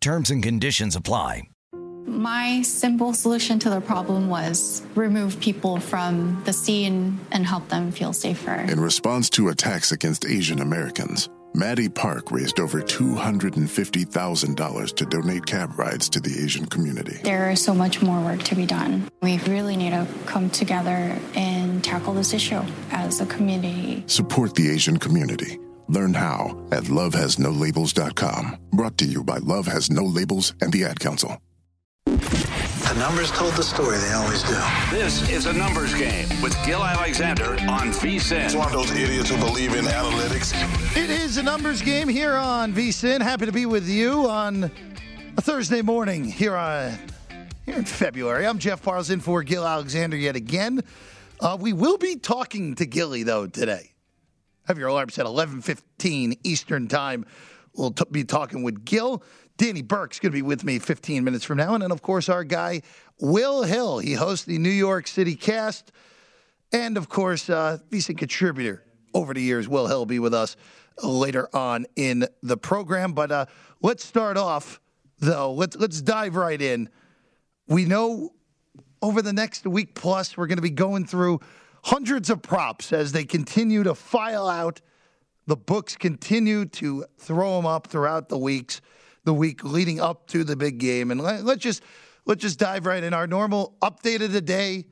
Terms and conditions apply. My simple solution to the problem was remove people from the scene and help them feel safer. In response to attacks against Asian Americans, Maddie Park raised over $250,000 to donate cab rides to the Asian community. There is so much more work to be done. We really need to come together and tackle this issue as a community. Support the Asian community. Learn how at lovehasnolabels.com. Brought to you by Love Has No Labels and the Ad Council. The numbers told the story, they always do. This is a numbers game with Gill Alexander on VSIN. It's one of those idiots who believe in analytics. It is a numbers game here on VSIN. Happy to be with you on a Thursday morning here on here in February. I'm Jeff Parles in for Gill Alexander yet again. Uh, we will be talking to Gilly though today. Have your alarm set 11:15 Eastern Time. We'll t- be talking with Gill. Danny Burke's going to be with me 15 minutes from now, and then of course our guy Will Hill. He hosts the New York City Cast, and of course uh, decent contributor over the years. Will Hill be with us later on in the program. But uh, let's start off though. Let's let's dive right in. We know over the next week plus we're going to be going through hundreds of props as they continue to file out. The books continue to throw them up throughout the weeks, the week leading up to the big game. And let, us just let's just dive right in. Our normal update of the day,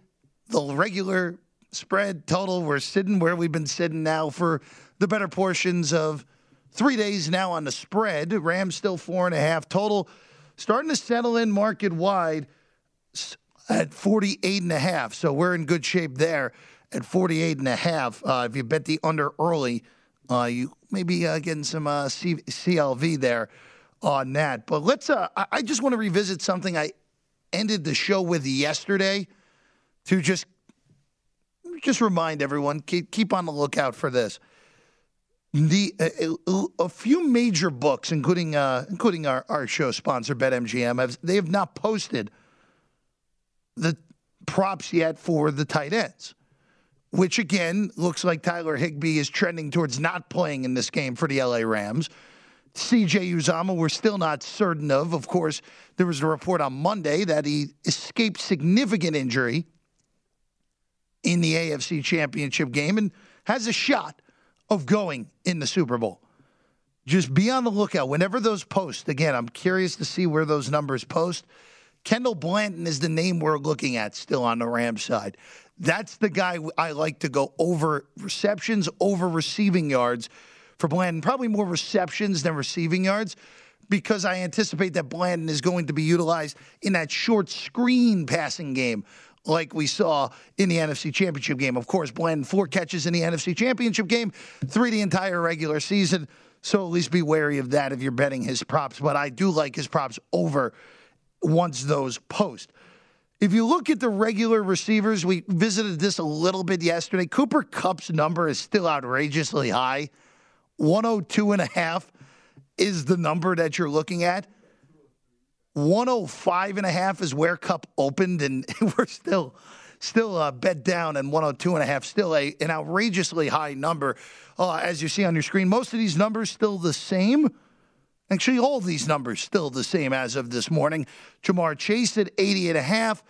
the regular spread total. We're sitting where we've been sitting now for the better portions of three days now on the spread. Rams still four and a half total, starting to settle in market wide at 48 and a half. So we're in good shape there at 48 and a half. Uh, if you bet the under early, uh, you maybe uh, getting some uh, C- CLV there on that. But let's. Uh, I just want to revisit something I ended the show with yesterday to just just remind everyone keep keep on the lookout for this. The uh, a few major books, including uh, including our, our show sponsor BetMGM, have they have not posted the props yet for the tight ends which again looks like Tyler Higbee is trending towards not playing in this game for the LA Rams. CJ Uzomah, we're still not certain of. Of course, there was a report on Monday that he escaped significant injury in the AFC Championship game and has a shot of going in the Super Bowl. Just be on the lookout. Whenever those post, again, I'm curious to see where those numbers post. Kendall Blanton is the name we're looking at still on the Rams side. That's the guy I like to go over receptions, over receiving yards for Blanton. Probably more receptions than receiving yards because I anticipate that Blanton is going to be utilized in that short screen passing game like we saw in the NFC Championship game. Of course, Blanton, four catches in the NFC Championship game, three the entire regular season. So at least be wary of that if you're betting his props. But I do like his props over once those post. If you look at the regular receivers, we visited this a little bit yesterday. Cooper Kupp's number is still outrageously high. 102 and a half is the number that you're looking at. 105 and a half is where Cup opened, and we're still still uh, bet down, and 102 and a half still a, an outrageously high number. Uh, as you see on your screen, most of these numbers still the same. Actually, all these numbers still the same as of this morning. Ja'Marr Chase at 80 and a half.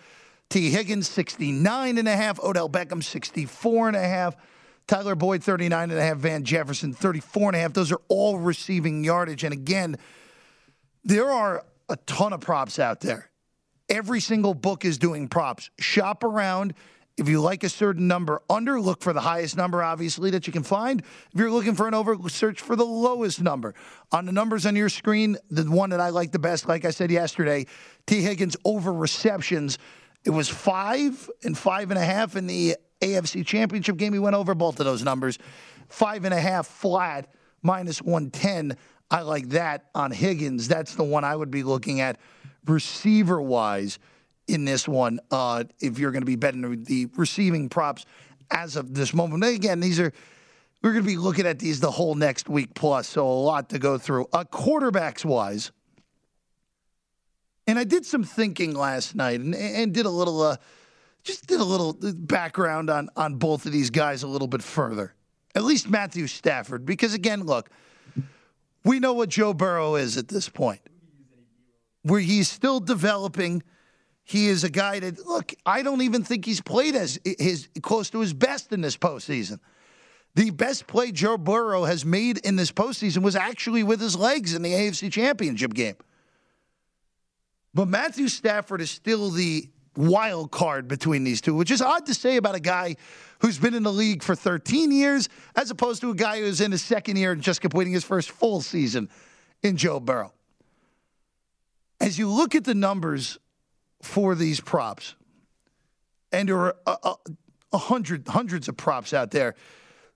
Tee Higgins 69 and a half. Odell Beckham 64 and a half. Tyler Boyd 39 and a half. Van Jefferson 34 and a half. Those are all receiving yardage. And again, there are a ton of props out there. Every single book is doing props. Shop around if you like a certain number under, look for the highest number, obviously, that you can find. If you're looking for an over, search for the lowest number. On the numbers on your screen, the one that I like the best, like I said yesterday, T. Higgins over receptions. It was five and five and a half in the AFC Championship game. He went over both of those numbers. Five and a half flat, minus 110. I like that on Higgins. That's the one I would be looking at receiver wise in this one. Uh, if you're going to be betting the receiving props as of this moment, again, these are we're going to be looking at these the whole next week plus, so a lot to go through. Uh, quarterbacks wise, and I did some thinking last night and, and did a little, uh, just did a little background on on both of these guys a little bit further. At least Matthew Stafford, because again, look, we know what Joe Burrow is at this point, where he's still developing. He is a guy that look. I don't even think he's played as his close to his best in this postseason. The best play Joe Burrow has made in this postseason was actually with his legs in the AFC Championship game. But Matthew Stafford is still the wild card between these two, which is odd to say about a guy who's been in the league for 13 years, as opposed to a guy who's in his second year and just completing his first full season in Joe Burrow. As you look at the numbers for these props, and there are a, a, a hundred, hundreds of props out there.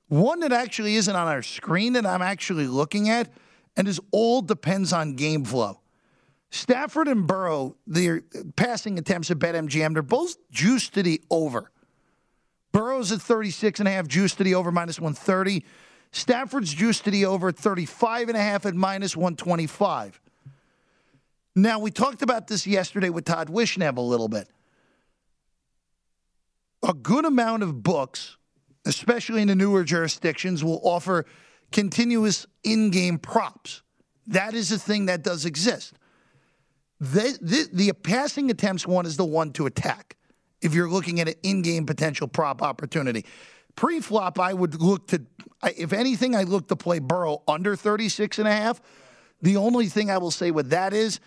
One that actually isn't on our screen that I'm actually looking at, and is all depends on game flow. Stafford and Burrow, their passing attempts at BetMGM, they're both juiced to the over. Burrow's at 36 and a half, juiced to the over minus 130. Stafford's juiced to the over 35 and a half at minus 125. Now, we talked about this yesterday with Todd Wishnev a little bit. A good amount of books especially in the newer jurisdictions, will offer continuous in game props. That is a thing that does exist. The, the, the, passing attempts one is the one to attack if you're looking at an in game potential prop opportunity. Pre flop, I would look to, if anything, I look to play Burrow under 36 and a half. The only thing I will say with that is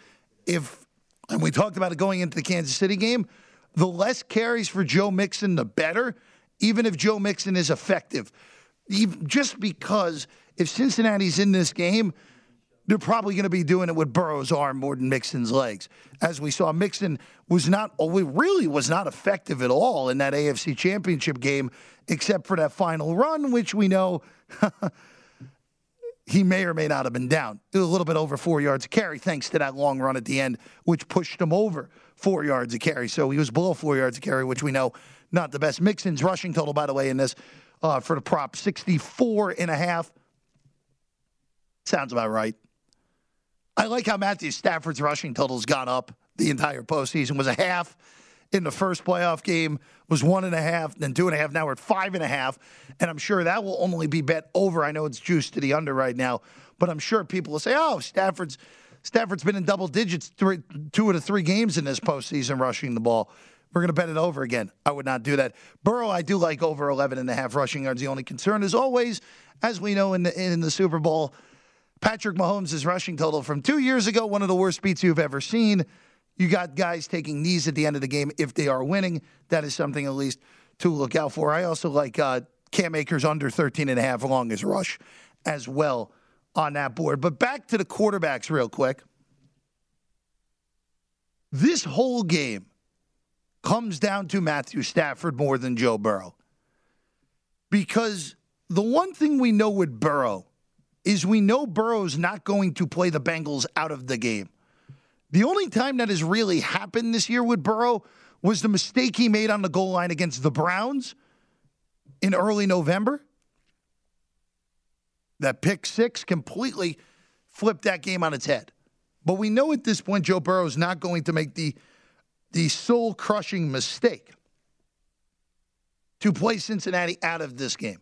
if, and we talked about it going into the Kansas City game, the less carries for Joe Mixon, the better even if Joe Mixon is effective. just because if Cincinnati's in this game, they're probably going to be doing it with Burrow's arm more than Mixon's legs. As we saw, Mixon was not, really was not effective at all in that AFC Championship game, except for that final run, which we know he may or may not have been down. a little bit over four yards of carry, thanks to that long run at the end, which pushed him over four yards of carry. So he was below four yards of carry, which we know not the best. Mixon's rushing total, by the way, in this uh, for the prop, 64 and a half. Sounds about right. I like how Matthew Stafford's rushing total's gone up the entire postseason. Was a half in the first playoff game, was one and a half, then two and a half. Now we're at five and a half. And I'm sure that will only be bet over. I know it's juiced to the under right now, but I'm sure people will say, oh, Stafford's Stafford's been in double digits three, two of the three games in this postseason rushing the ball. We're going to bet it over again. I would not do that. Burrow, I do like over 11 and a half rushing yards. The only concern is always, as we know in the, in the Super Bowl, Patrick Mahomes' rushing total from two years ago, one of the worst beats you've ever seen. You got guys taking knees at the end of the game if they are winning. That is something at least to look out for. I also like uh, Cam Akers under 13 and a half along his rush as well on that board. But back to the quarterbacks real quick. This whole game comes down to Matthew Stafford more than Joe Burrow. Because the one thing we know with Burrow is we know Burrow's not going to play the Bengals out of the game. The only time that has really happened this year with Burrow was the mistake he made on the goal line against the Browns in early November. That pick six completely flipped that game on its head. But we know at this point Joe Burrow is not going to make the the soul crushing mistake to play Cincinnati out of this game.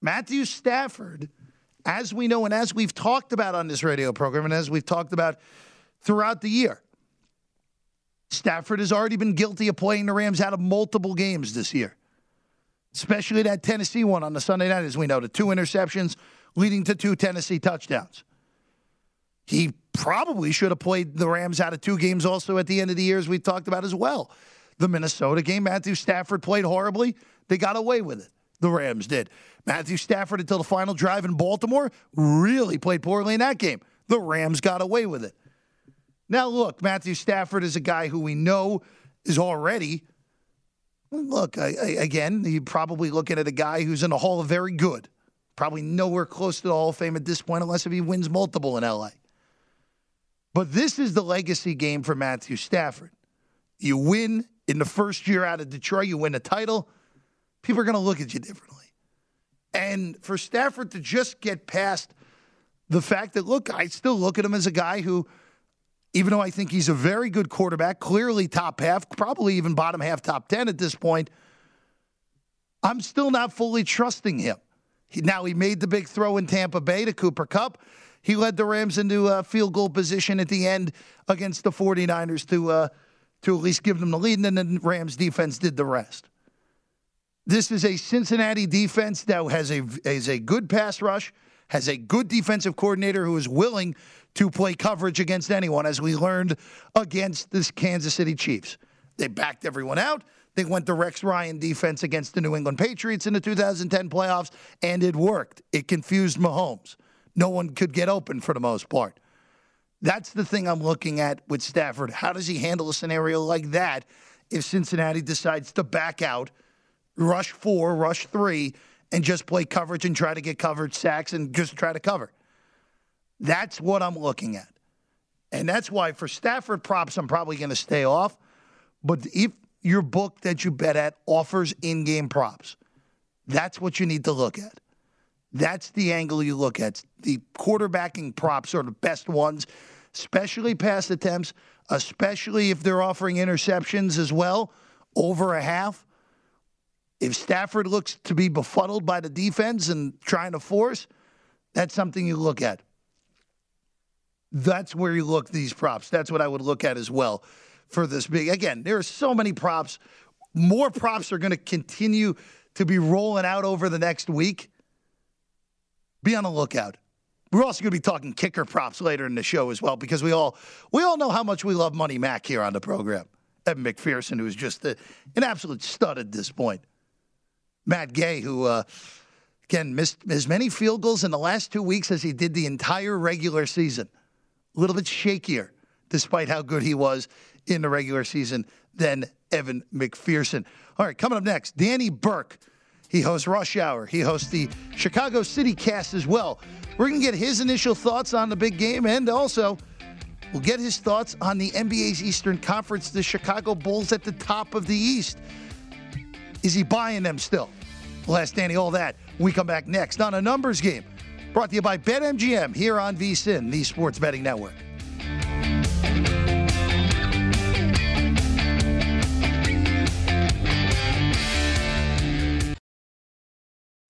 Matthew Stafford, as we know and as we've talked about on this radio program and as we've talked about throughout the year, Stafford has already been guilty of playing the Rams out of multiple games this year, especially that Tennessee one on the Sunday night, as we know, the two interceptions leading to two Tennessee touchdowns. He probably should have played the Rams out of two games also at the end of the year, as we talked about as well. The Minnesota game, Matthew Stafford played horribly. They got away with it. The Rams did. Matthew Stafford, until the final drive in Baltimore, really played poorly in that game. The Rams got away with it. Now, look, Matthew Stafford is a guy who we know is already. Look, I, I, again, you're probably looking at a guy who's in the Hall of Very Good. Probably nowhere close to the Hall of Fame at this point, unless if he wins multiple in LA. But this is the legacy game for Matthew Stafford. You win in the first year out of Detroit, you win a title, people are going to look at you differently. And for Stafford to just get past the fact that, look, I still look at him as a guy who, even though I think he's a very good quarterback, clearly top half, probably even bottom half, top 10 at this point, I'm still not fully trusting him. He, now, he made the big throw in Tampa Bay to Cooper Kupp. He led the Rams into a field goal position at the end against the 49ers to, uh, to at least give them the lead, and then the Rams defense did the rest. This is a Cincinnati defense that has a, has a good pass rush, has a good defensive coordinator who is willing to play coverage against anyone, as we learned against this Kansas City Chiefs. They backed everyone out. They went the Rex Ryan defense against the New England Patriots in the 2010 playoffs, and it worked. It confused Mahomes. No one could get open for the most part. That's the thing I'm looking at with Stafford. How does he handle a scenario like that if Cincinnati decides to back out, rush four, rush three, and just play coverage and try to get coverage sacks and just try to cover? That's what I'm looking at. And that's why for Stafford props, I'm probably going to stay off. But if your book that you bet at offers in game props. That's what you need to look at. That's the angle you look at. The quarterbacking props are the best ones, especially pass attempts, especially if they're offering interceptions as well, over a half. If Stafford looks to be befuddled by the defense and trying to force, that's something you look at. That's where you look these props. That's what I would look at as well for this big. Again, there are so many props. More props are going to continue to be rolling out over the next week. Be on the lookout. We're also going to be talking kicker props later in the show as well because we all we all know how much we love Money Mac here on the program. Evan McPherson, who is just a, an absolute stud at this point. Matt Gay, who uh, again missed as many field goals in the last two weeks as he did the entire regular season. A little bit shakier, despite how good he was in the regular season than Evan McPherson. All right, coming up next, Danny Burke. He hosts Rush Hour. He hosts the Chicago City Cast as well. We're going to get his initial thoughts on the big game and also we'll get his thoughts on the NBA's Eastern Conference, the Chicago Bulls at the top of the East. Is he buying them still? We'll Danny all that we come back next on a numbers game brought to you by BetMGM here on VSIN, the Sports Betting Network.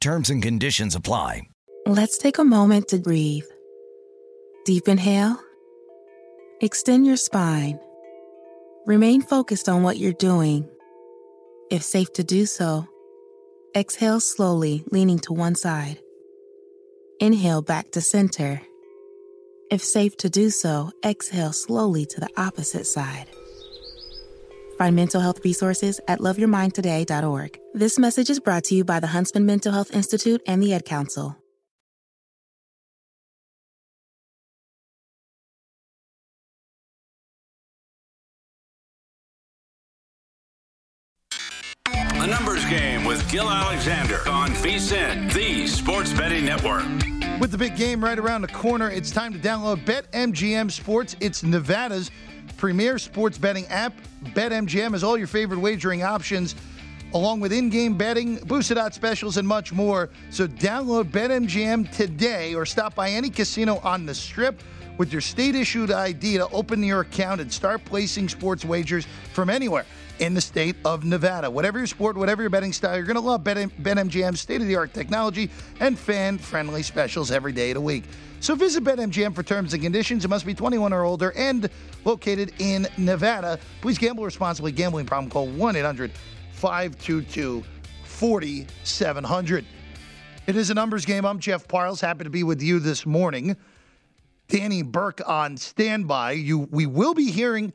Terms and conditions apply. Let's take a moment to breathe. Deep inhale. Extend your spine. Remain focused on what you're doing. If safe to do so, exhale slowly, leaning to one side. Inhale back to center. If safe to do so, exhale slowly to the opposite side. Find mental health resources at loveyourmindtoday.org. This message is brought to you by the Huntsman Mental Health Institute and the Ad Council. A numbers game with Gill Alexander on VSIN, the Sports Betting Network. With the big game right around the corner, it's time to download BetMGM Sports. It's Nevada's premier sports betting app. BetMGM has all your favorite wagering options, along with in game betting, boosted odds specials, and much more. So download BetMGM today or stop by any casino on the strip with your state issued ID to open your account and start placing sports wagers from anywhere in the state of Nevada. Whatever your sport, whatever your betting style, you're going to love BetMGM's state of the art technology and fan friendly specials every day of the week. So visit BetMGM for terms and conditions. It must be 21 or older and located in Nevada. Please gamble responsibly. Gambling problem call 1 800 522 4700. It is a numbers game. I'm Jeff Parles. Happy to be with you this morning. Danny Burke on standby. You, we will be hearing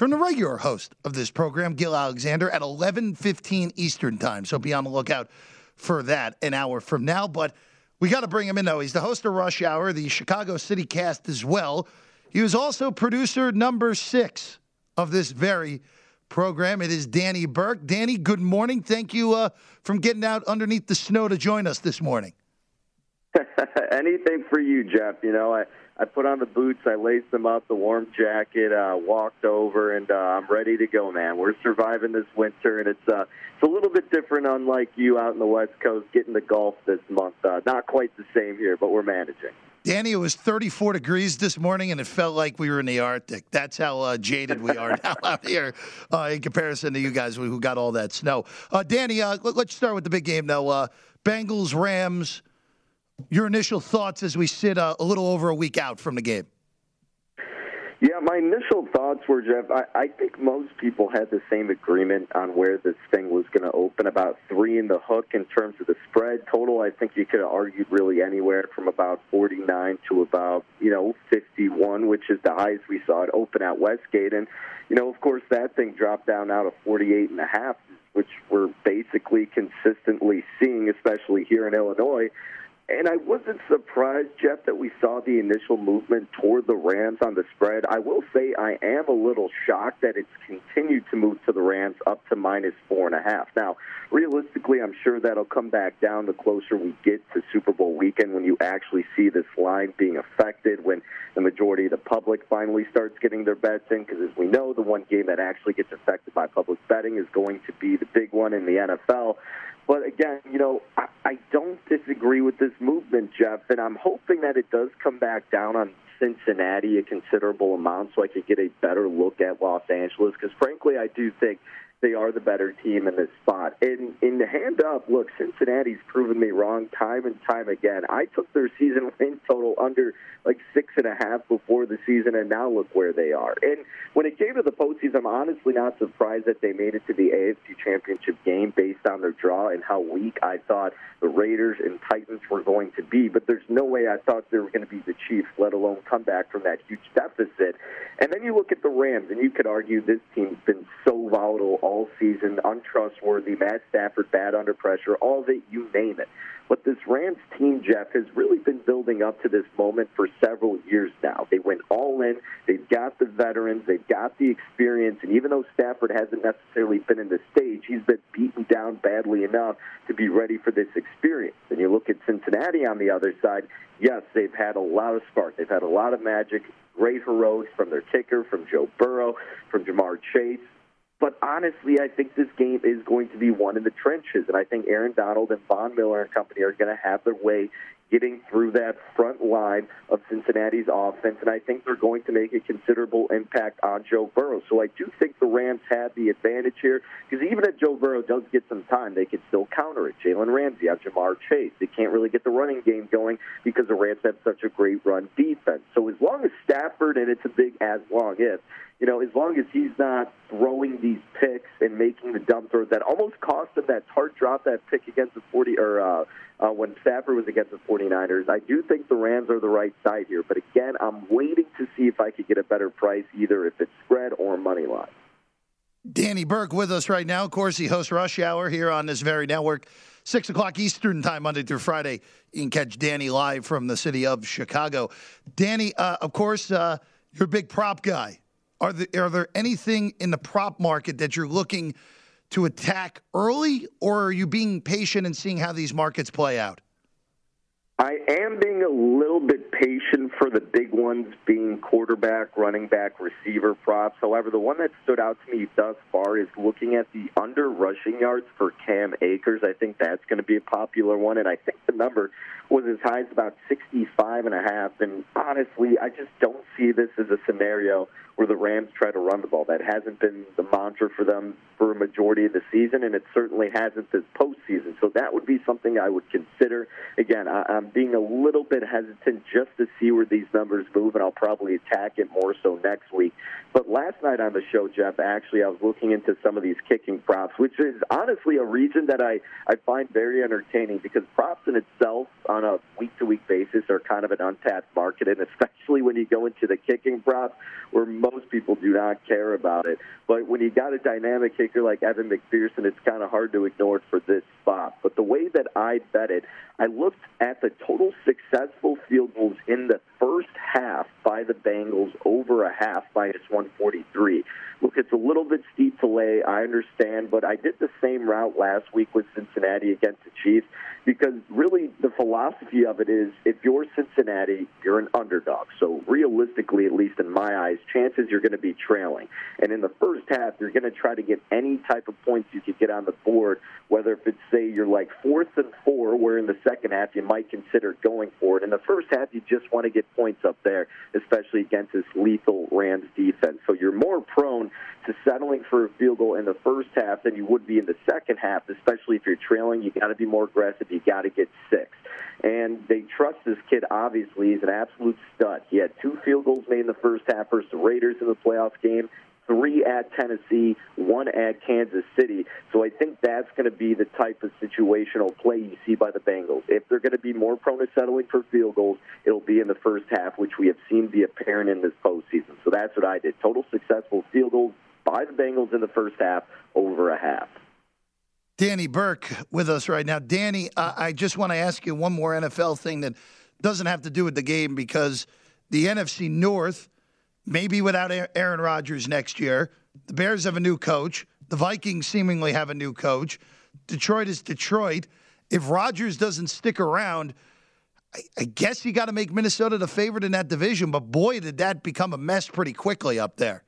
from the regular host of this program, Gill Alexander, at 11:15 Eastern Time. So be on the lookout for that an hour from now. But we got to bring him in though. He's the host of Rush Hour, the Chicago City Cast as well. He was also producer number six of this very program. It is Danny Burke. Danny, good morning. Thank you uh, from getting out underneath the snow to join us this morning. Anything for you, Jeff. You know, I, I put on the boots, I laced them up, the warm jacket, uh, walked over, and uh, I'm ready to go, man. We're surviving this winter, and it's uh, it's a little bit different, unlike you out in the West Coast getting to golf this month. Uh, not quite the same here, but we're managing. Danny, it was 34 degrees this morning, and it felt like we were in the Arctic. That's how uh, jaded we are now out here uh, in comparison to you guys who got all that snow. Uh, Danny, uh, let, us start with the big game, though. Uh, Bengals, Rams, your initial thoughts as we sit uh, a little over a week out from the game. Yeah, my initial thoughts were, Jeff, I, I think most people had the same agreement on where this thing was going to open. About three in the hook in terms of the spread. Total, I think you could have argued really anywhere from about 49 to about, you know, 51, which is the highest we saw it open at Westgate. And, you know, of course, that thing dropped down out of 48 and a half, which we're basically consistently seeing, especially here in Illinois. And I wasn't surprised, Jeff, that we saw the initial movement toward the Rams on the spread. I will say I am a little shocked that it's continued to move to the Rams up to minus four and a half. Now, realistically, I'm sure that'll come back down the closer we get to Super Bowl weekend when you actually see this line being affected, when the majority of the public finally starts getting their bets in. Because as we know, the one game that actually gets affected by public betting is going to be the big one in the NFL. But again, you know, I, I don't disagree with this movement, Jeff, and I'm hoping that it does come back down on Cincinnati a considerable amount so I could get a better look at Los Angeles. Because frankly, I do think they are the better team in this spot. And in the hand up, look, Cincinnati's proven me wrong time and time again. I took their season win total under like six and a half before the season, and now look where they are. And when it came to the postseason, I'm honestly not surprised that they made it to the AFC Championship game based on their draw and how weak I thought the Raiders and Titans were going to be. But there's no way I thought they were going to be the Chiefs, let alone come back from that huge deficit. And then you look at the Rams, and you could argue this team's been so volatile all season, untrustworthy, Matt Stafford bad under pressure, all it, you name it. But this Rams team, Jeff, has really been building up to this moment for several years now. They went all in. They've got the veterans. They've got the experience. And even though Stafford hasn't necessarily been in the stage, he's been beaten down badly enough to be ready for this experience. And you look at Cincinnati on the other side, yes, they've had a lot of spark. They've had a lot of magic, great heroics from their kicker, from Joe Burrow, from Ja'Marr Chase. But honestly, I think this game is going to be one in the trenches, and I think Aaron Donald and Von Miller and company are going to have their way getting through that front line of Cincinnati's offense, and I think they're going to make a considerable impact on Joe Burrow. So I do think the Rams have the advantage here, because even if Joe Burrow does get some time, they can still counter it. Jalen Ramsey have Ja'Marr Chase. They can't really get the running game going because the Rams have such a great run defense. So as long as Stafford, and it's a big as long if, you know, as long as he's not throwing these picks and making the dump throws that almost cost him that hard drop that pick against the 40 or uh, uh, when Stafford was against the 49ers. I do think the Rams are the right side here, but again, I'm waiting to see if I could get a better price, either if it's spread or money line. Danny Burke with us right now. Of course, he hosts Rush Hour here on this very network, 6 o'clock Eastern Time, Monday through Friday. You can catch Danny live from the city of Chicago. Danny, uh, of course, uh, you're a big prop guy. Are there, are there anything in the prop market that you're looking to attack early, or are you being patient and seeing how these markets play out? I am being a little bit patient for the big ones being quarterback, running back, receiver props. However, the one that stood out to me thus far is looking at the under rushing yards for Cam Akers. I think that's going to be a popular one, and I think the number was as high as about 65 and a half. And honestly, I just don't see this as a scenario where the Rams try to run the ball. That hasn't been the mantra for them for a majority of the season, and it certainly hasn't this postseason. So that would be something I would consider. Again, I'm being a little bit hesitant just to see where these numbers move, and I'll probably attack it more so next week. But last night on the show, Jeff, actually, I was looking into some of these kicking props, which is honestly a region that I, I find very entertaining because props in itself on a week to week basis are kind of an untapped market, and especially when you go into the kicking props where most people do not care about it. But when you got a dynamic kicker like Evan McPherson, it's kind of hard to ignore it for this spot. But the way that I bet it, I looked at the total successful field goals in the first half by the Bengals over a half minus 143. Look, it's a little bit steep to lay, I understand, but I did the same route last week with Cincinnati against the Chiefs because really the philosophy of it is if you're Cincinnati, you're an underdog. So realistically, at least in my eyes, chances you're going to be trailing. And in the first half, you're going to try to get any type of points you could get on the board, whether if it's say you're like fourth and four, where in the second half you might consider going for it. In the first half, you just want to get points up there, especially against this lethal Rams defense. So you're more prone to settling for a field goal in the first half than you would be in the second half, especially if you're trailing. You got to be more aggressive. You got to get six. And they trust this kid, obviously. He's an absolute stud. He had two field goals made in the first half versus the Raiders in the playoff game three at Tennessee, one at Kansas City. So I think that's going to be the type of situational play you see by the Bengals. If they're going to be more prone to settling for field goals, it'll be in the first half, which we have seen be apparent in this postseason. So that's what I did. Total successful field goals by the Bengals in the first half, over a half. Danny Burke with us right now. Danny, uh, I just want to ask you one more NFL thing that doesn't have to do with the game because the NFC North – maybe without Aaron Rodgers next year. The Bears have a new coach. The Vikings seemingly have a new coach. Detroit is Detroit. If Rodgers doesn't stick around, I, I guess you got to make Minnesota the favorite in that division. But boy, did that become a mess pretty quickly up there.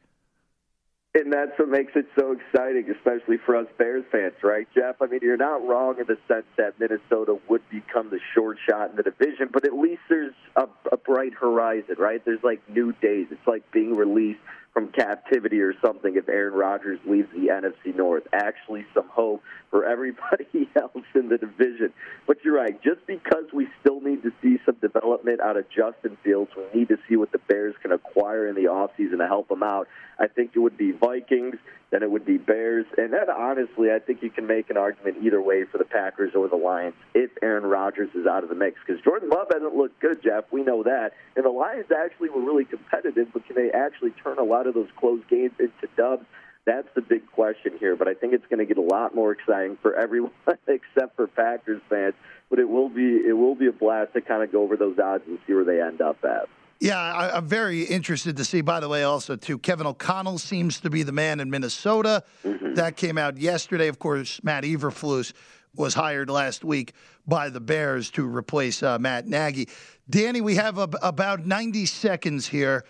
And that's what makes it so exciting, especially for us Bears fans, right, Jeff? I mean, you're not wrong in the sense that Minnesota would become the short shot in the division, but at least there's a, a bright horizon, right? There's like new days. It's like being released from captivity or something if Aaron Rodgers leaves the NFC North. Actually, some hope for everybody else in the division. But you're right. Just because we still need to see some development out of Justin Fields, we need to see what the Bears can acquire in the offseason to help them out. I think it would be Vikings, then it would be Bears, and then honestly, I think you can make an argument either way for the Packers or the Lions if Aaron Rodgers is out of the mix. Because Jordan Love hasn't looked good, Jeff. We know that, and the Lions actually were really competitive, but can they actually turn a lot of those close games into dubs? That's the big question here, but I think it's going to get a lot more exciting for everyone except for Packers fans. But it will be it will be a blast to kind of go over those odds and see where they end up at. Yeah, I, am very interested to see. By the way, also too, Kevin O'Connell seems to be the man in Minnesota. Mm-hmm. That came out yesterday. Of course, Matt Eberflus was hired last week by the Bears to replace uh, Matt Nagy. Danny, we have about 90 seconds here.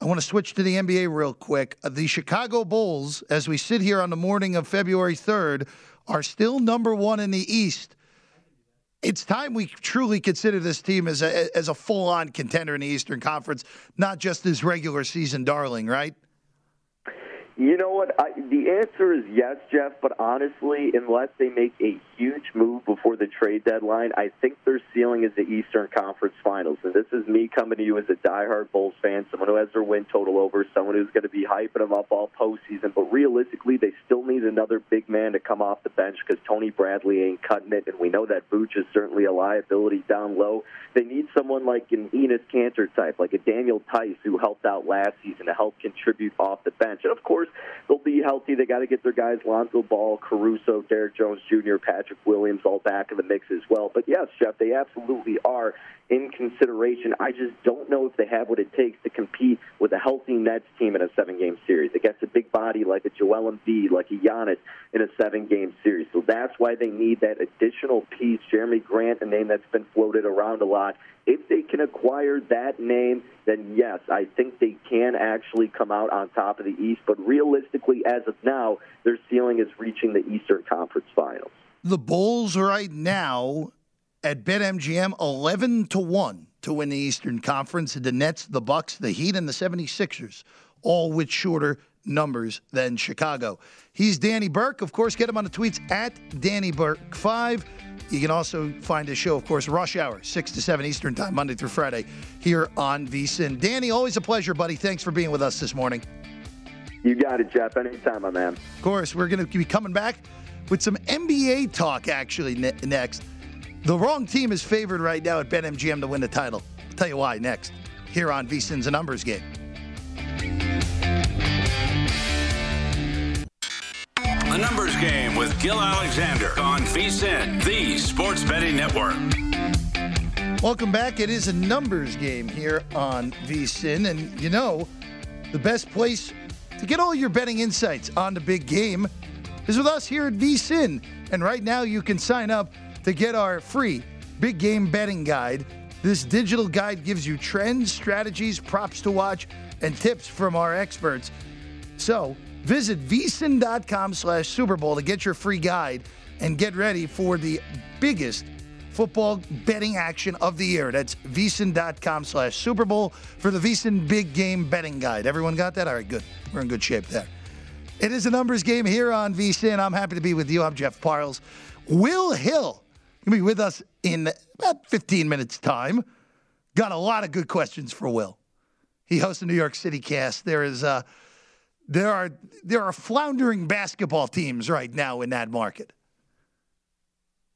I want to switch to the NBA real quick. Uh, the Chicago Bulls, as we sit here on the morning of February 3rd, are still number one in the East it's time we truly consider this team as a as a full on contender in the Eastern Conference, not just as regular season darling, right? You know what? I, the answer is yes, Jeff. But honestly, unless they make a huge move before the trade deadline, I think their ceiling is the Eastern Conference Finals. And this is me coming to you as a diehard Bulls fan, someone who has their win total over, someone who's going to be hyping them up all postseason. But realistically, they still need another big man to come off the bench because Tony Bradley ain't cutting it, and we know that Vooch is certainly a liability down low. They need someone like an Enes Kanter type, like a Daniel Theis who helped out last season to help contribute off the bench. And of course they'll be healthy. They got to get their guys Lonzo Ball, Caruso, Derrick Jones Jr., Patrick Williams all back in the mix as well. But yes, Jeff, they absolutely are in consideration. I just don't know if they have what it takes to compete with a healthy Nets team in a seven-game series against a big body like a Joel Embiid, like a Giannis in a seven-game series. So that's why they need that additional piece. Jerami Grant, a name that's been floated around a lot. If they can acquire that name, then yes, I think they can actually come out on top of the East. But realistically, as of now, their ceiling is reaching the Eastern Conference Finals. The Bulls right now at BetMGM 11 to 1 to win the Eastern Conference. The Nets, the Bucks, the Heat, and the 76ers all with shorter numbers than Chicago. He's Danny Burke. Of course, get him on the tweets at Danny Burke5. You can also find his show, of course, Rush Hour, 6 to 7 Eastern Time, Monday through Friday, here on VSIN. Danny, always a pleasure, buddy. Thanks for being with us this morning. You got it, Jeff. Anytime, my man. Of course, we're going to be coming back with some NBA talk, actually, ne- next. The wrong team is favored right now at BetMGM to win the title. I'll tell you why next, here on VSIN's A Numbers Game. The Numbers Game with Gill Alexander on VSIN, the Sports Betting Network. Welcome back. It is a numbers game here on VSIN. And you know, the best place to get all your betting insights on the big game is with us here at VSIN. And right now, you can sign up to get our free big game betting guide. This digital guide gives you trends, strategies, props to watch, and tips from our experts. So visit vsin.com slash Super Bowl to get your free guide and get ready for the biggest football betting action of the year. That's vsin.com slash Super Bowl for the VSIN Big Game Betting Guide. Everyone got that? All right, good. We're in good shape there. It is a numbers game here on VSIN. I'm happy to be with you. I'm Jeff Parles. Will Hill going to be with us in about 15 minutes' time. Got a lot of good questions for Will. He hosts the New York City cast. There is uh, there are there are floundering basketball teams right now in that market.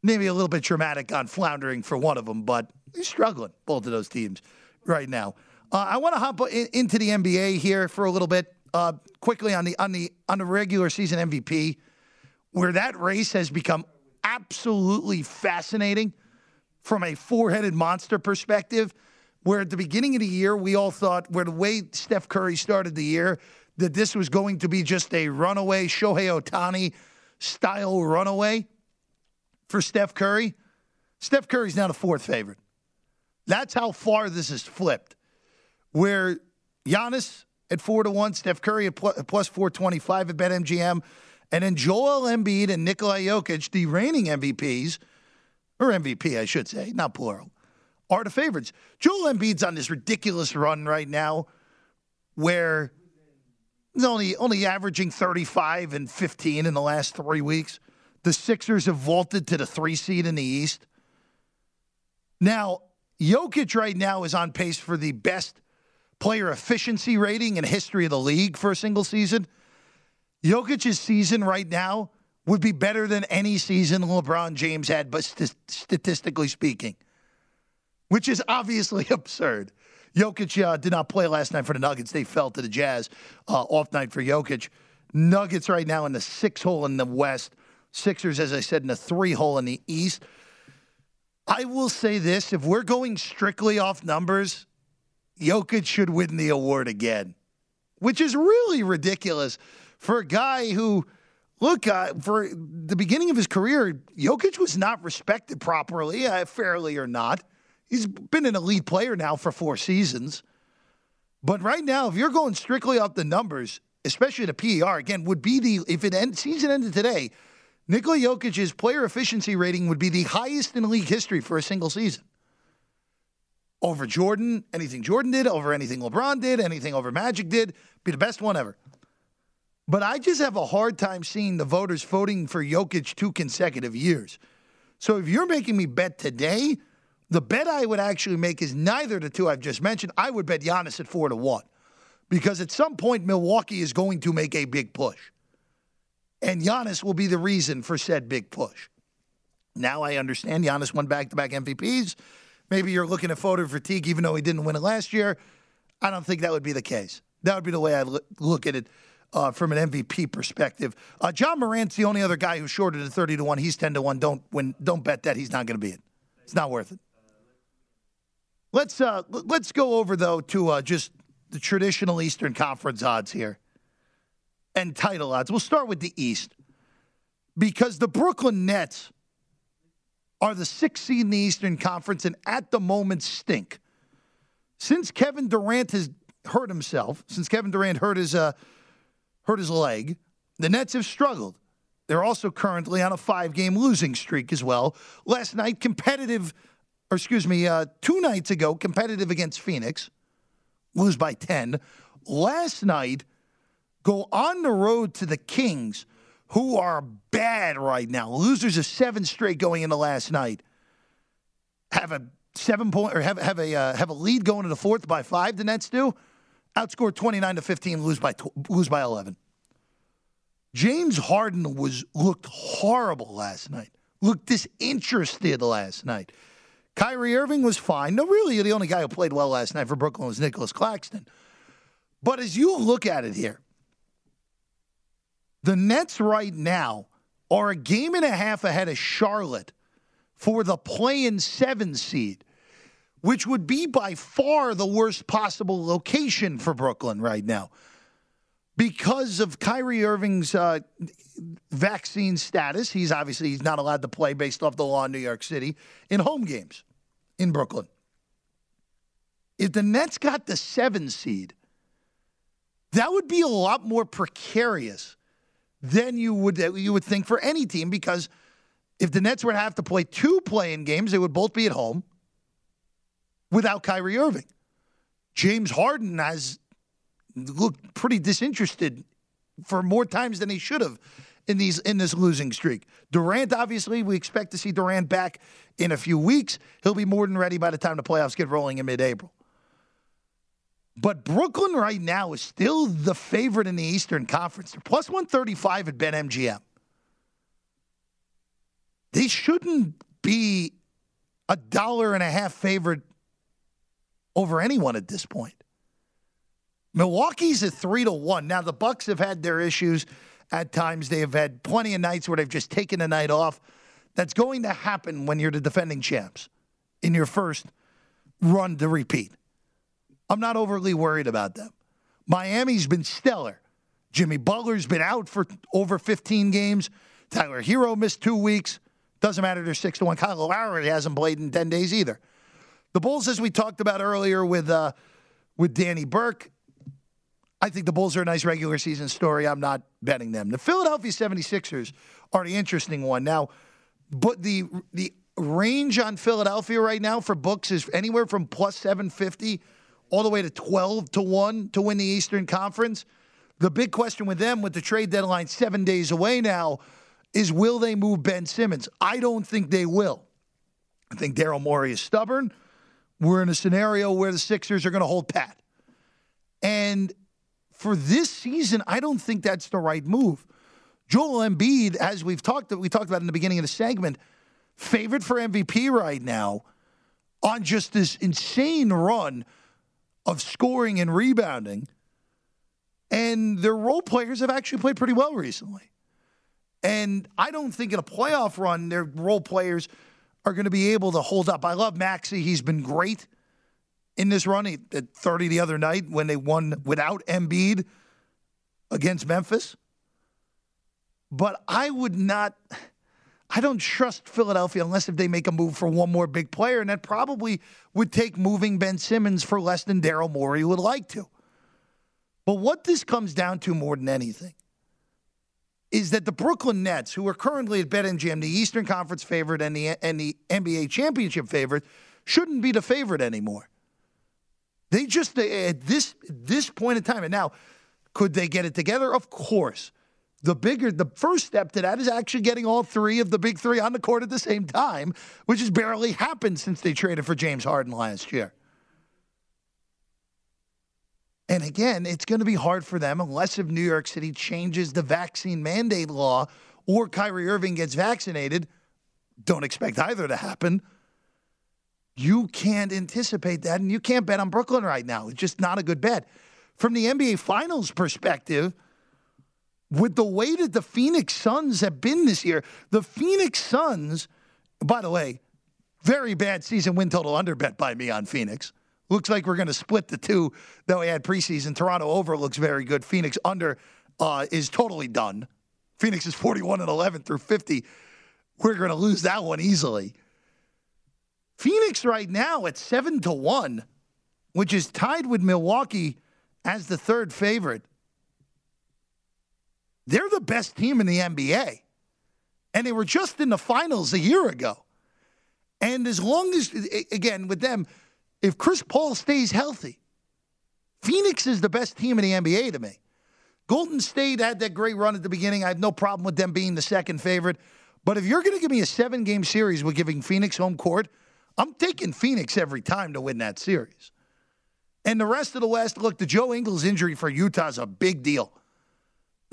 Maybe a little bit dramatic on floundering for one of them, but he's struggling both of those teams right now. Uh, I want to hop in, into the NBA here for a little bit uh, quickly on the on the on the regular season MVP, where that race has become absolutely fascinating from a four-headed monster perspective. Where at the beginning of the year we all thought, where the way Steph Curry started the year, that this was going to be just a runaway Shohei Ohtani style runaway for Steph Curry. Steph Curry's now the fourth favorite. That's how far this has flipped. Where Giannis at four to one, Steph Curry at plus four twenty five at BetMGM, and then Joel Embiid and Nikola Jokic, the reigning MVPs, or MVP, I should say, not plural, are the favorites. Joel Embiid's on this ridiculous run right now, where he's only only averaging thirty five and fifteen in the last three weeks. The Sixers have vaulted to the three seed in the East. Now, Jokic right now is on pace for the best player efficiency rating in history of the league for a single season. Jokic's season right now would be better than any season LeBron James had, but st- statistically speaking, which is obviously absurd. Jokic uh, did not play last night for the Nuggets. They fell to the Jazz uh, off night for Jokic. Nuggets right now in the six hole in the West. Sixers, as I said, in the three hole in the East. I will say this if we're going strictly off numbers, Jokic should win the award again, which is really ridiculous for a guy who, look, uh, for the beginning of his career, Jokic was not respected properly, uh, fairly or not. He's been an elite player now for four seasons. But right now, if you're going strictly off the numbers, especially the PER, again, would be the, if it end, season ended today, Nikola Jokic's player efficiency rating would be the highest in league history for a single season. Over Jordan, anything Jordan did, over anything LeBron did, anything over Magic did, be the best one ever. But I just have a hard time seeing the voters voting for Jokic two consecutive years. So if you're making me bet today, the bet I would actually make is neither the two I've just mentioned. I would bet Giannis at four to one. Because at some point, Milwaukee is going to make a big push. And Giannis will be the reason for said big push. Now I understand Giannis won back to back MVPs. Maybe you're looking at voter fatigue, even though he didn't win it last year. I don't think that would be the case. That would be the way I look at it uh, from an MVP perspective. Uh, Ja Morant's the only other guy who's shorted at 30 to 1. He's 10 to 1. Don't, win, don't bet that. He's not going to be it. It's not worth it. Let's, uh, let's go over, though, to uh, just the traditional Eastern Conference odds here and title odds. We'll start with the East because the Brooklyn Nets are the sixth seed in the Eastern Conference and at the moment stink. Since Kevin Durant has hurt himself, since Kevin Durant hurt his uh, hurt his leg, the Nets have struggled. They're also currently on a five-game losing streak as well. Last night, competitive, or excuse me, uh, two nights ago, competitive against Phoenix, lose by ten. last night, go on the road to the Kings, who are bad right now. Losers of seven straight going into last night. Have a seven point or have have a uh, have a lead going to the fourth by five. The Nets do outscore twenty nine to fifteen, lose by tw- lose by eleven. James Harden was looked horrible last night. Looked disinterested last night. Kyrie Irving was fine. No, really, the only guy who played well last night for Brooklyn was Nicholas Claxton. But as you look at it here, the Nets right now are a game and a half ahead of Charlotte for the play-in seven seed, which would be by far the worst possible location for Brooklyn right now because of Kyrie Irving's uh, vaccine status. He's obviously he's not allowed to play based off the law in New York City in home games in Brooklyn. If the Nets got the seven seed, that would be a lot more precarious than you would you would think for any team because if the Nets were to have to play two play-in games, they would both be at home without Kyrie Irving. James Harden has looked pretty disinterested for more times than he should have in these in this losing streak. Durant, obviously, we expect to see Durant back in a few weeks. He'll be more than ready by the time the playoffs get rolling in mid-April. But Brooklyn right now is still the favorite in the Eastern Conference. They're plus 135 at BetMGM. They shouldn't be a dollar and a half favorite over anyone at this point. Milwaukee's a three to one. Now the Bucks have had their issues at times. They have had plenty of nights where they've just taken a night off. That's going to happen when you're the defending champs in your first run to repeat. I'm not overly worried about them. Miami's been stellar. Jimmy Butler's been out for over 15 games. Tyler Herro missed two weeks. Doesn't matter. They're six to one. Kyle Lowry hasn't played in 10 days either. The Bulls, as we talked about earlier with uh, with Danny Burke, I think the Bulls are a nice regular season story. I'm not betting them. The Philadelphia 76ers are the interesting one. Now, but the the range on Philadelphia right now for books is anywhere from plus 750 all the way to 12 to 1 to win the Eastern Conference. The big question with them with the trade deadline 7 days away now is will they move Ben Simmons? I don't think they will. I think Daryl Morey is stubborn. We're in a scenario where the Sixers are going to hold pat. And for this season, I don't think that's the right move. Joel Embiid, as we've talked we talked about in the beginning of the segment, favorite for MVP right now on just this insane run of scoring and rebounding. And their role players have actually played pretty well recently. And I don't think in a playoff run, their role players are going to be able to hold up. I love Maxey. He's been great in this run at 30 the other night when they won without Embiid against Memphis. But I would not, I don't trust Philadelphia unless if they make a move for one more big player, and that probably would take moving Ben Simmons for less than Daryl Morey would like to. But what this comes down to more than anything is that the Brooklyn Nets, who are currently at BetMGM, the Eastern Conference favorite and the and the NBA championship favorite, shouldn't be the favorite anymore. They just at this this point in time, and now could they get it together? Of course. The bigger, the first step to that is actually getting all three of the big three on the court at the same time, which has barely happened since they traded for James Harden last year. And again, it's going to be hard for them unless if New York City changes the vaccine mandate law or Kyrie Irving gets vaccinated. Don't expect either to happen. You can't anticipate that, and you can't bet on Brooklyn right now. It's just not a good bet. From the NBA Finals perspective, with the way that the Phoenix Suns have been this year, the Phoenix Suns, by the way, very bad season win total under bet by me on Phoenix. Looks like we're going to split the two that we had preseason. Toronto over looks very good. Phoenix under uh, is totally done. Phoenix is 41 and 11 through 50. We're going to lose that one easily. Phoenix right now at seven to one, which is tied with Milwaukee as the third favorite. They're the best team in the NBA. And they were just in the finals a year ago. And as long as, again, with them, if Chris Paul stays healthy, Phoenix is the best team in the NBA to me. Golden State had that great run at the beginning. I have no problem with them being the second favorite. But if you're going to give me a seven game series with giving Phoenix home court, I'm taking Phoenix every time to win that series. And the rest of the West, look, the Joe Ingles injury for Utah is a big deal.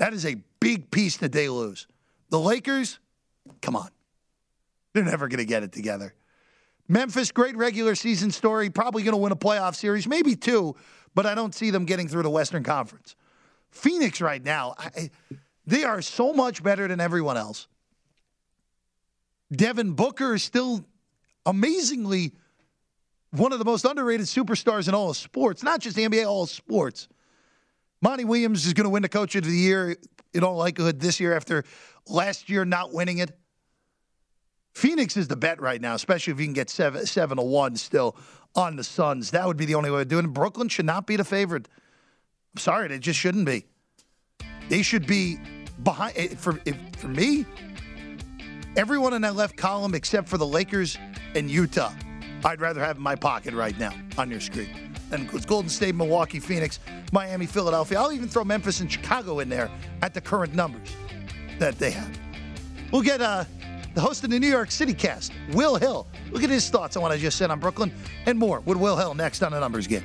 That is a big piece that they lose. The Lakers, come on. They're never going to get it together. Memphis, great regular season story. Probably going to win a playoff series, maybe two, but I don't see them getting through the Western Conference. Phoenix right now, I, they are so much better than everyone else. Devin Booker is still amazingly one of the most underrated superstars in all of sports, not just the NBA, all of sports. Monty Williams is going to win the Coach of the Year in all likelihood this year after last year not winning it. Phoenix is the bet right now, especially if you can get seven seven to one still on the Suns. That would be the only way to do it. Brooklyn should not be the favorite. I'm sorry, they just shouldn't be. They should be behind. Eh, for for me, everyone in that left column except for the Lakers and Utah, I'd rather have in my pocket right now on your screen. And it's Golden State, Milwaukee, Phoenix, Miami, Philadelphia. I'll even throw Memphis and Chicago in there at the current numbers that they have. We'll get uh, the host of the New York City cast, Will Hill. Look at his thoughts on what I just said on Brooklyn and more with Will Hill next on the Numbers Game.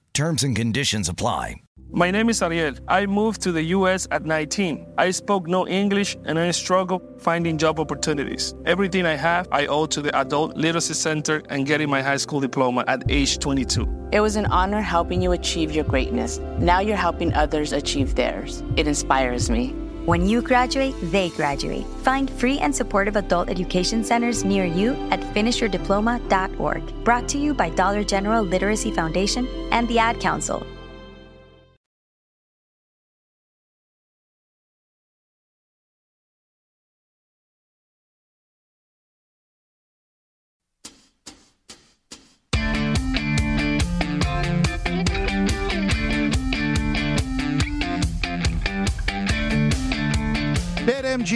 Terms and conditions apply. My name is Ariel. I moved to the U.S. at 19. I spoke no English and I struggled finding job opportunities. Everything I have, I owe to the Adult Literacy Center and getting my high school diploma at age 22. It was an honor helping you achieve your greatness. Now you're helping others achieve theirs. It inspires me. When you graduate, they graduate. Find free and supportive adult education centers near you at finishyourdiploma.org. Brought to you by Dollar General Literacy Foundation and the Ad Council.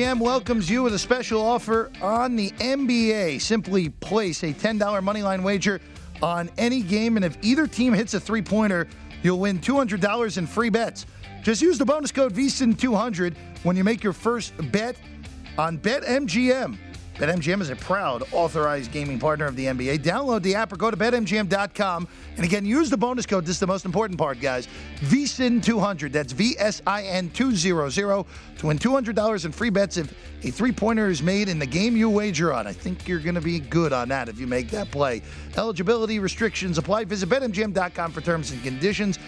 BetMGM welcomes you with a special offer on the NBA. Simply place a $10 moneyline wager on any game, and if either team hits a three pointer, you'll win $200 in free bets. Just use the bonus code VSIN200 when you make your first bet on BetMGM. BetMGM is a proud authorized gaming partner of the NBA. Download the app or go to betmgm.com. And again, use the bonus code. This is the most important part, guys. VSIN200. That's V S I N 200 to win $200 in free bets if a three pointer is made in the game you wager on. I think you're going to be good on that if you make that play. Eligibility restrictions apply. Visit betmgm.com for terms and conditions.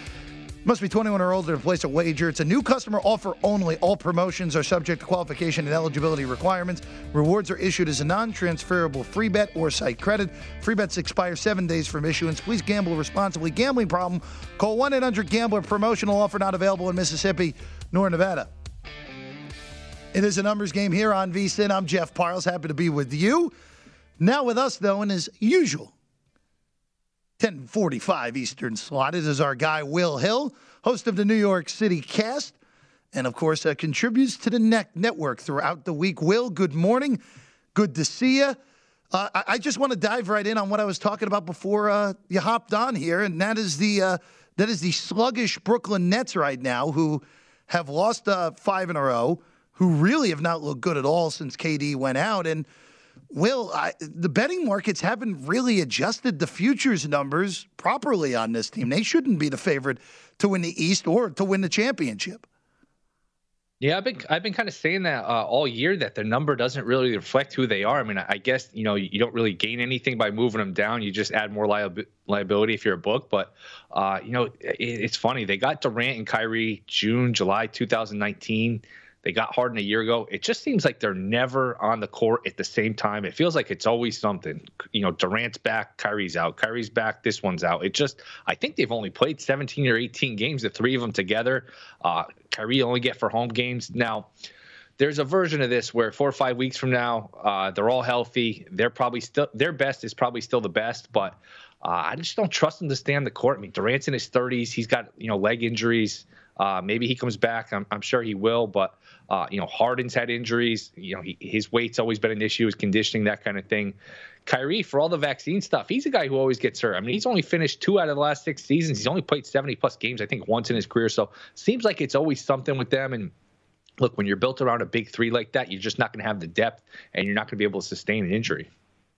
Must be 21 or older to place a wager. It's a new customer offer only. All promotions are subject to qualification and eligibility requirements. Rewards are issued as a non transferable free bet or site credit. Free bets expire seven days from issuance. Please gamble responsibly. Gambling problem? Call 1 800 Gambler. Promotional offer not available in Mississippi nor Nevada. It is a numbers game here on VSIN. I'm Jeff Parles. Happy to be with you. Now with us, though, and as usual 1045 Eastern slot. It is our guy, Will Hill, host of the New York City cast, and of course, uh, contributes to the net- network throughout the week. Will, good morning. Good to see you. Uh, I-, I, just want to dive right in on what I was talking about before uh, you hopped on here, and that is the uh, that is the sluggish Brooklyn Nets right now, who have lost uh, five in a row, who really have not looked good at all since KD went out, and Will, I, the betting markets haven't really adjusted the futures numbers properly on this team. They shouldn't be the favorite to win the East or to win the championship. Yeah, I've been I've been kind of saying that uh, all year that their number doesn't really reflect who they are. I mean, I guess you know you don't really gain anything by moving them down. You just add more liab- liability if you're a book. But uh, you know, it, it's funny they got Durant and Kyrie June, July 2019 They got Harden a year ago. It just seems like they're never on the court at the same time. It feels like it's always something. You know, Durant's back, Kyrie's out, Kyrie's back, this one's out. It just, I think they've only played 17 or 18 games, the three of them together. Uh, Kyrie only get for home games. Now, there's a version of this where four or five weeks from now, uh, they're all healthy. They're probably still their best is probably still the best, but uh, I just don't trust him to stay on the court. I mean, Durant's in his 30s. He's got you know leg injuries. Uh, maybe he comes back. I'm, I'm sure he will, but uh, you know Harden's had injuries. You know he, his weight's always been an issue, his conditioning, that kind of thing. Kyrie, for all the vaccine stuff, he's a guy who always gets hurt. I mean, he's only finished two out of the last six seasons. He's only played 70 plus games, I think, once in his career. So seems like it's always something with them. And look, when you're built around a big three like that, you're just not going to have the depth, and you're not going to be able to sustain an injury.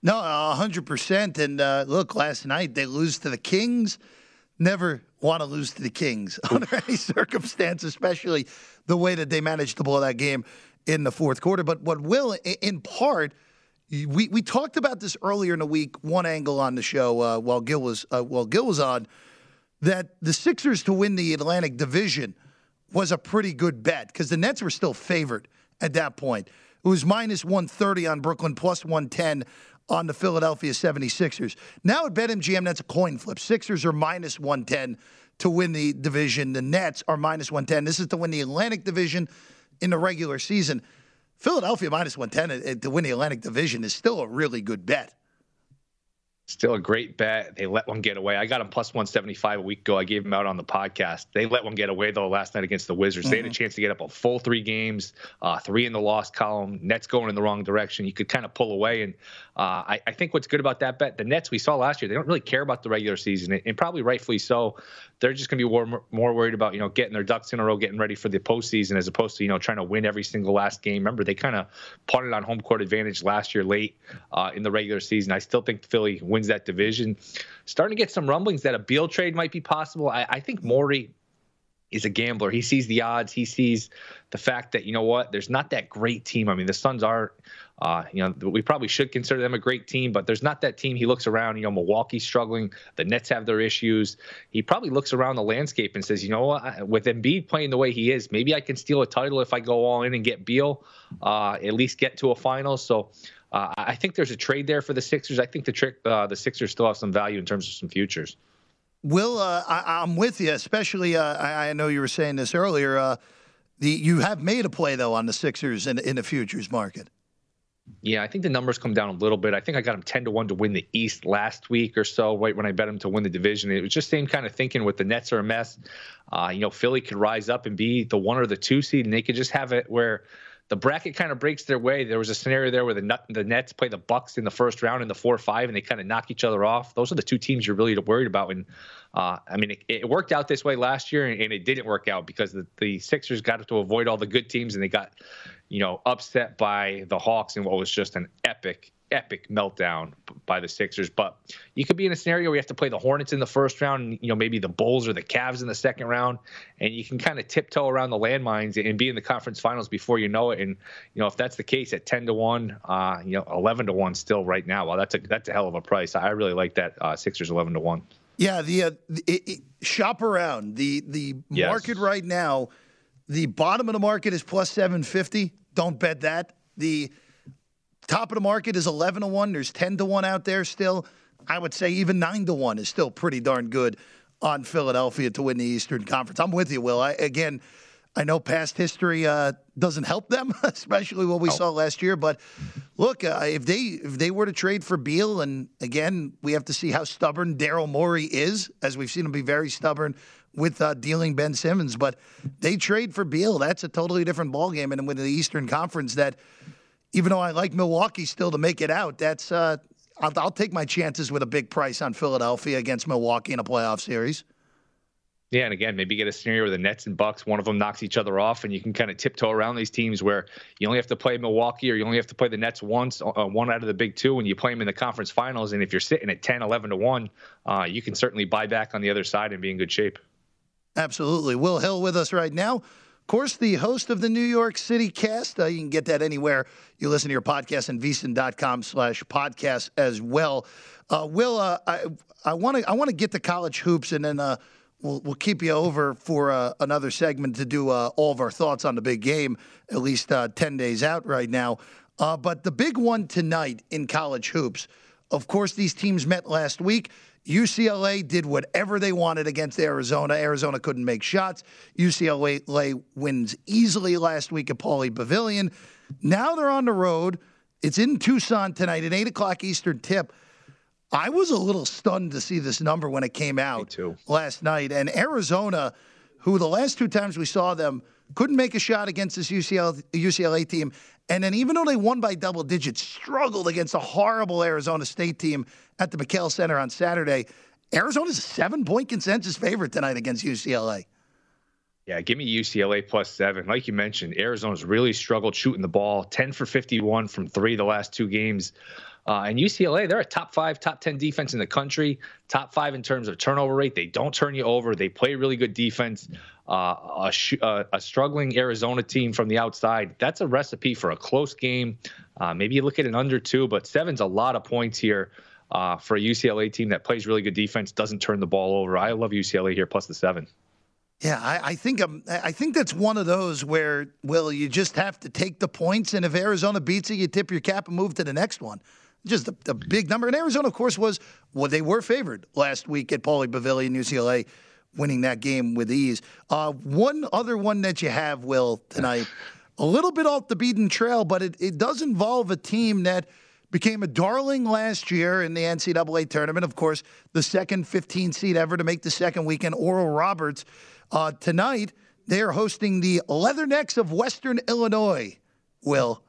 No, hundred percent. And uh, look, last night they lose to the Kings. Never want to lose to the Kings under any circumstance, especially the way that they managed to blow that game in the fourth quarter. But what will, in part, we we talked about this earlier in the week. One angle on the show uh, while Gill was uh, while Gill was on that the Sixers to win the Atlantic Division was a pretty good bet because the Nets were still favored at that point. It was minus 130 on Brooklyn, plus 110 on the Philadelphia 76ers. Now at BetMGM, that's a coin flip. Sixers are minus 110 to win the division. The Nets are minus 110. This is to win the Atlantic Division in the regular season. Philadelphia minus 110 uh, to win the Atlantic Division is still a really good bet. Still a great bet. They let one get away. I got them plus 175 a week ago. I gave them out on the podcast. They let one get away, though, last night against the Wizards. Mm-hmm. They had a mm-hmm. chance to get up a full three games, uh, three in the loss column. Nets going in the wrong direction. You could kind of pull away. And uh, I, I, think what's good about that bet, the Nets we saw last year, they don't really care about the regular season, and probably rightfully so. They're just going to be more, more worried about, you know, getting their ducks in a row, getting ready for the postseason as opposed to, you know, trying to win every single last game. Remember, they kind of punted on home court advantage last year late uh, in the regular season. I still think Philly wins that division starting to get some rumblings that a Beal trade might be possible. I, I think Morey is a gambler. He sees the odds. He sees the fact that you know what, there's not that great team. I mean, the Suns are, uh, you know, we probably should consider them a great team, but there's not that team. He looks around. You know, Milwaukee's struggling. The Nets have their issues. He probably looks around the landscape and says, you know what, with Embiid playing the way he is, maybe I can steal a title if I go all in and get Beal, uh, at least get to a final. So uh, I think there's a trade there for the Sixers. I think the trick, uh, the Sixers still have some value in terms of some futures. Will, uh, I, am with you, especially. Uh, I, I, know you were saying this earlier. Uh, the you have made a play though on the Sixers in in the futures market. Yeah, I think the numbers come down a little bit. I think I got them 10 to 1 to win the East last week or so, right when I bet them to win the division. It was just same kind of thinking with the Nets are a mess. Uh, you know, Philly could rise up and be the one or the two seed, and they could just have it where the bracket kind of breaks their way. There was a scenario there where the the Nets play the Bucks in the first round in the four five, and they kind of knock each other off. Those are the two teams you're really worried about. And uh, I mean, it, it, worked out this way last year, and, and it didn't work out because the, the Sixers got to avoid all the good teams, and they got you know upset by the Hawks in what was just an epic epic meltdown by the Sixers. But you could be in a scenario where you have to play the Hornets in the first round, and, you know, maybe the Bulls or the Cavs in the second round, and you can kind of tiptoe around the landmines and be in the conference finals before you know it. And you know, if that's the case at ten to one, uh, you know, eleven to one still right now. Well, that's a that's a hell of a price. I really like that uh, Sixers eleven to one. Yeah, the uh, it, it, shop around the the yes. market right now. The bottom of the market is plus seven fifty. Don't bet that. The Top of the market is 11 to 1. There's 10 to 1 out there still. I would say even 9 to 1 is still pretty darn good on Philadelphia to win the Eastern Conference. I'm with you, Will. I, again, I know past history uh, doesn't help them, especially what we oh. saw last year. But look, uh, if they if they were to trade for Beal, and again, we have to see how stubborn Daryl Morey is, as we've seen him be very stubborn with uh, dealing Ben Simmons. But they trade for Beal, that's a totally different ballgame. And with the Eastern Conference, that even though I like Milwaukee still to make it out, that's uh, I'll, I'll, take my chances with a big price on Philadelphia against Milwaukee in a playoff series. Yeah, and again, maybe get a scenario where the Nets and Bucks, one of them knocks each other off, and you can kind of tiptoe around these teams where you only have to play Milwaukee or you only have to play the Nets once, uh, one out of the big two, and you play them in the conference finals. And if you're sitting at 10, 11 to 1, uh, you can certainly buy back on the other side and be in good shape. Absolutely. Will Hill with us right now course, the host of the New York City cast. Uh, you can get that anywhere you listen to your podcast and vsin.com slash podcast as well. Uh, Will, uh, I, I want to I want to get to college hoops and then uh, we'll, we'll keep you over for uh, another segment to do uh, all of our thoughts on the big game, at least uh, 10 days out right now. But the big one tonight in college hoops, of course, these teams met last week. UCLA did whatever they wanted against Arizona. Arizona couldn't make shots. UCLA wins easily last week at Pauley Pavilion. Now they're on the road. It's in Tucson tonight, at 8 o'clock Eastern tip. I was a little stunned to see this number when it came out last night. And Arizona, who the last two times we saw them couldn't make a shot against this UCLA, UCLA team. And then even though they won by double digits, struggled against a horrible Arizona State team at the McKale Center on Saturday. Arizona's a seven point consensus favorite tonight against UCLA. Yeah, give me UCLA plus seven. Like you mentioned, Arizona's really struggled shooting the ball 10 for 51 from three the last two games. Uh, and UCLA, they're a top five, top 10 defense in the country, top five in terms of turnover rate. They don't turn you over. They play really good defense. Uh, a, uh, a, struggling Arizona team from the outside, that's a recipe for a close game. Uh, maybe you look at an under two, but seven's a lot of points here uh, for a UCLA team that plays really good defense, doesn't turn the ball over. I love UCLA here plus the seven. Yeah, I, I think I'm, I think that's one of those where, well, you just have to take the points, and if Arizona beats you, you tip your cap and move to the next one just a, a, big number. And Arizona, of course, was well, they were favored last week at Pauley Pavilion, UCLA, winning that game with ease. Uh, one other one that you have, Will, tonight, a little bit off the beaten trail, but it, it does involve a team that became a darling last year in the NCAA tournament. Of course, the second 15 seed ever to make the second weekend, Oral Roberts. Uh, tonight, they are hosting the Leathernecks of Western Illinois. Will.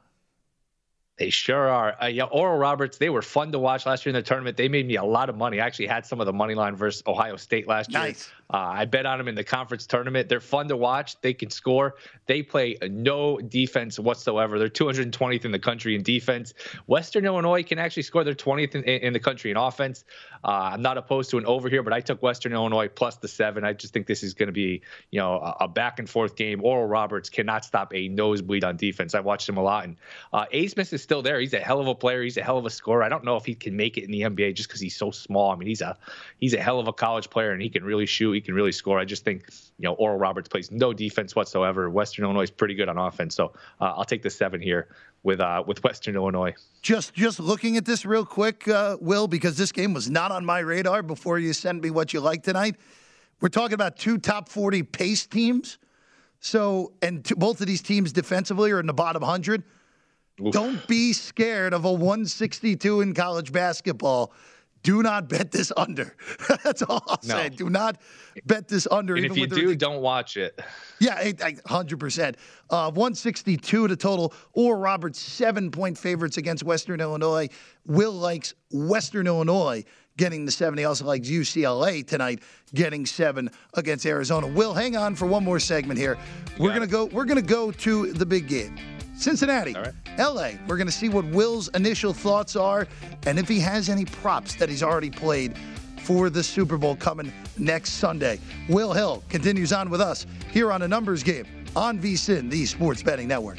They sure are. Uh, yeah, Oral Roberts, they were fun to watch last year in the tournament. They made me a lot of money. I actually had some of the money line versus Ohio State last nice. year. Uh, I bet on them in the conference tournament. They're fun to watch. They can score. They play no defense whatsoever. They're 220th in the country in defense. Western Illinois can actually score. They're 20th in, in the country in offense. Uh, I'm not opposed to an over here, but I took Western Illinois plus the seven. I just think this is going to be, you know, a, a, back and forth game. Oral Roberts cannot stop a nosebleed on defense. I've watched him a lot, and uh. Smith is still there. He's a hell of a player. He's a hell of a scorer. I don't know if he can make it in the NBA just because he's so small. I mean, he's a he's a hell of a college player, and he can really shoot. He can really score. I just think you know Oral Roberts plays no defense whatsoever. Western Illinois is pretty good on offense, so uh, I'll take the seven here with uh, with Western Illinois. Just just looking at this real quick, uh, Will, because this game was not on my radar before you sent me what you like tonight. We're talking about two top forty pace teams. So, and both of these teams defensively are in the bottom hundred. Don't be scared of a 162 in college basketball do not bet this under. That's all I'll no. say. Do not bet this under. And if you do, don't watch it. Yeah, hundred percent. Uh, One sixty two to total. Or Roberts seven point favorites against Western Illinois. Will likes Western Illinois getting the seven. He also likes UCLA tonight getting seven against Arizona. Will hang on for one more segment here. We're gonna go. We're gonna go to the big game. Cincinnati, right. LA. We're going to see what Will's initial thoughts are and if he has any props that he's already played for the Super Bowl coming next Sunday. Will Hill continues on with us here on a numbers game on VSIN, the Sports Betting Network.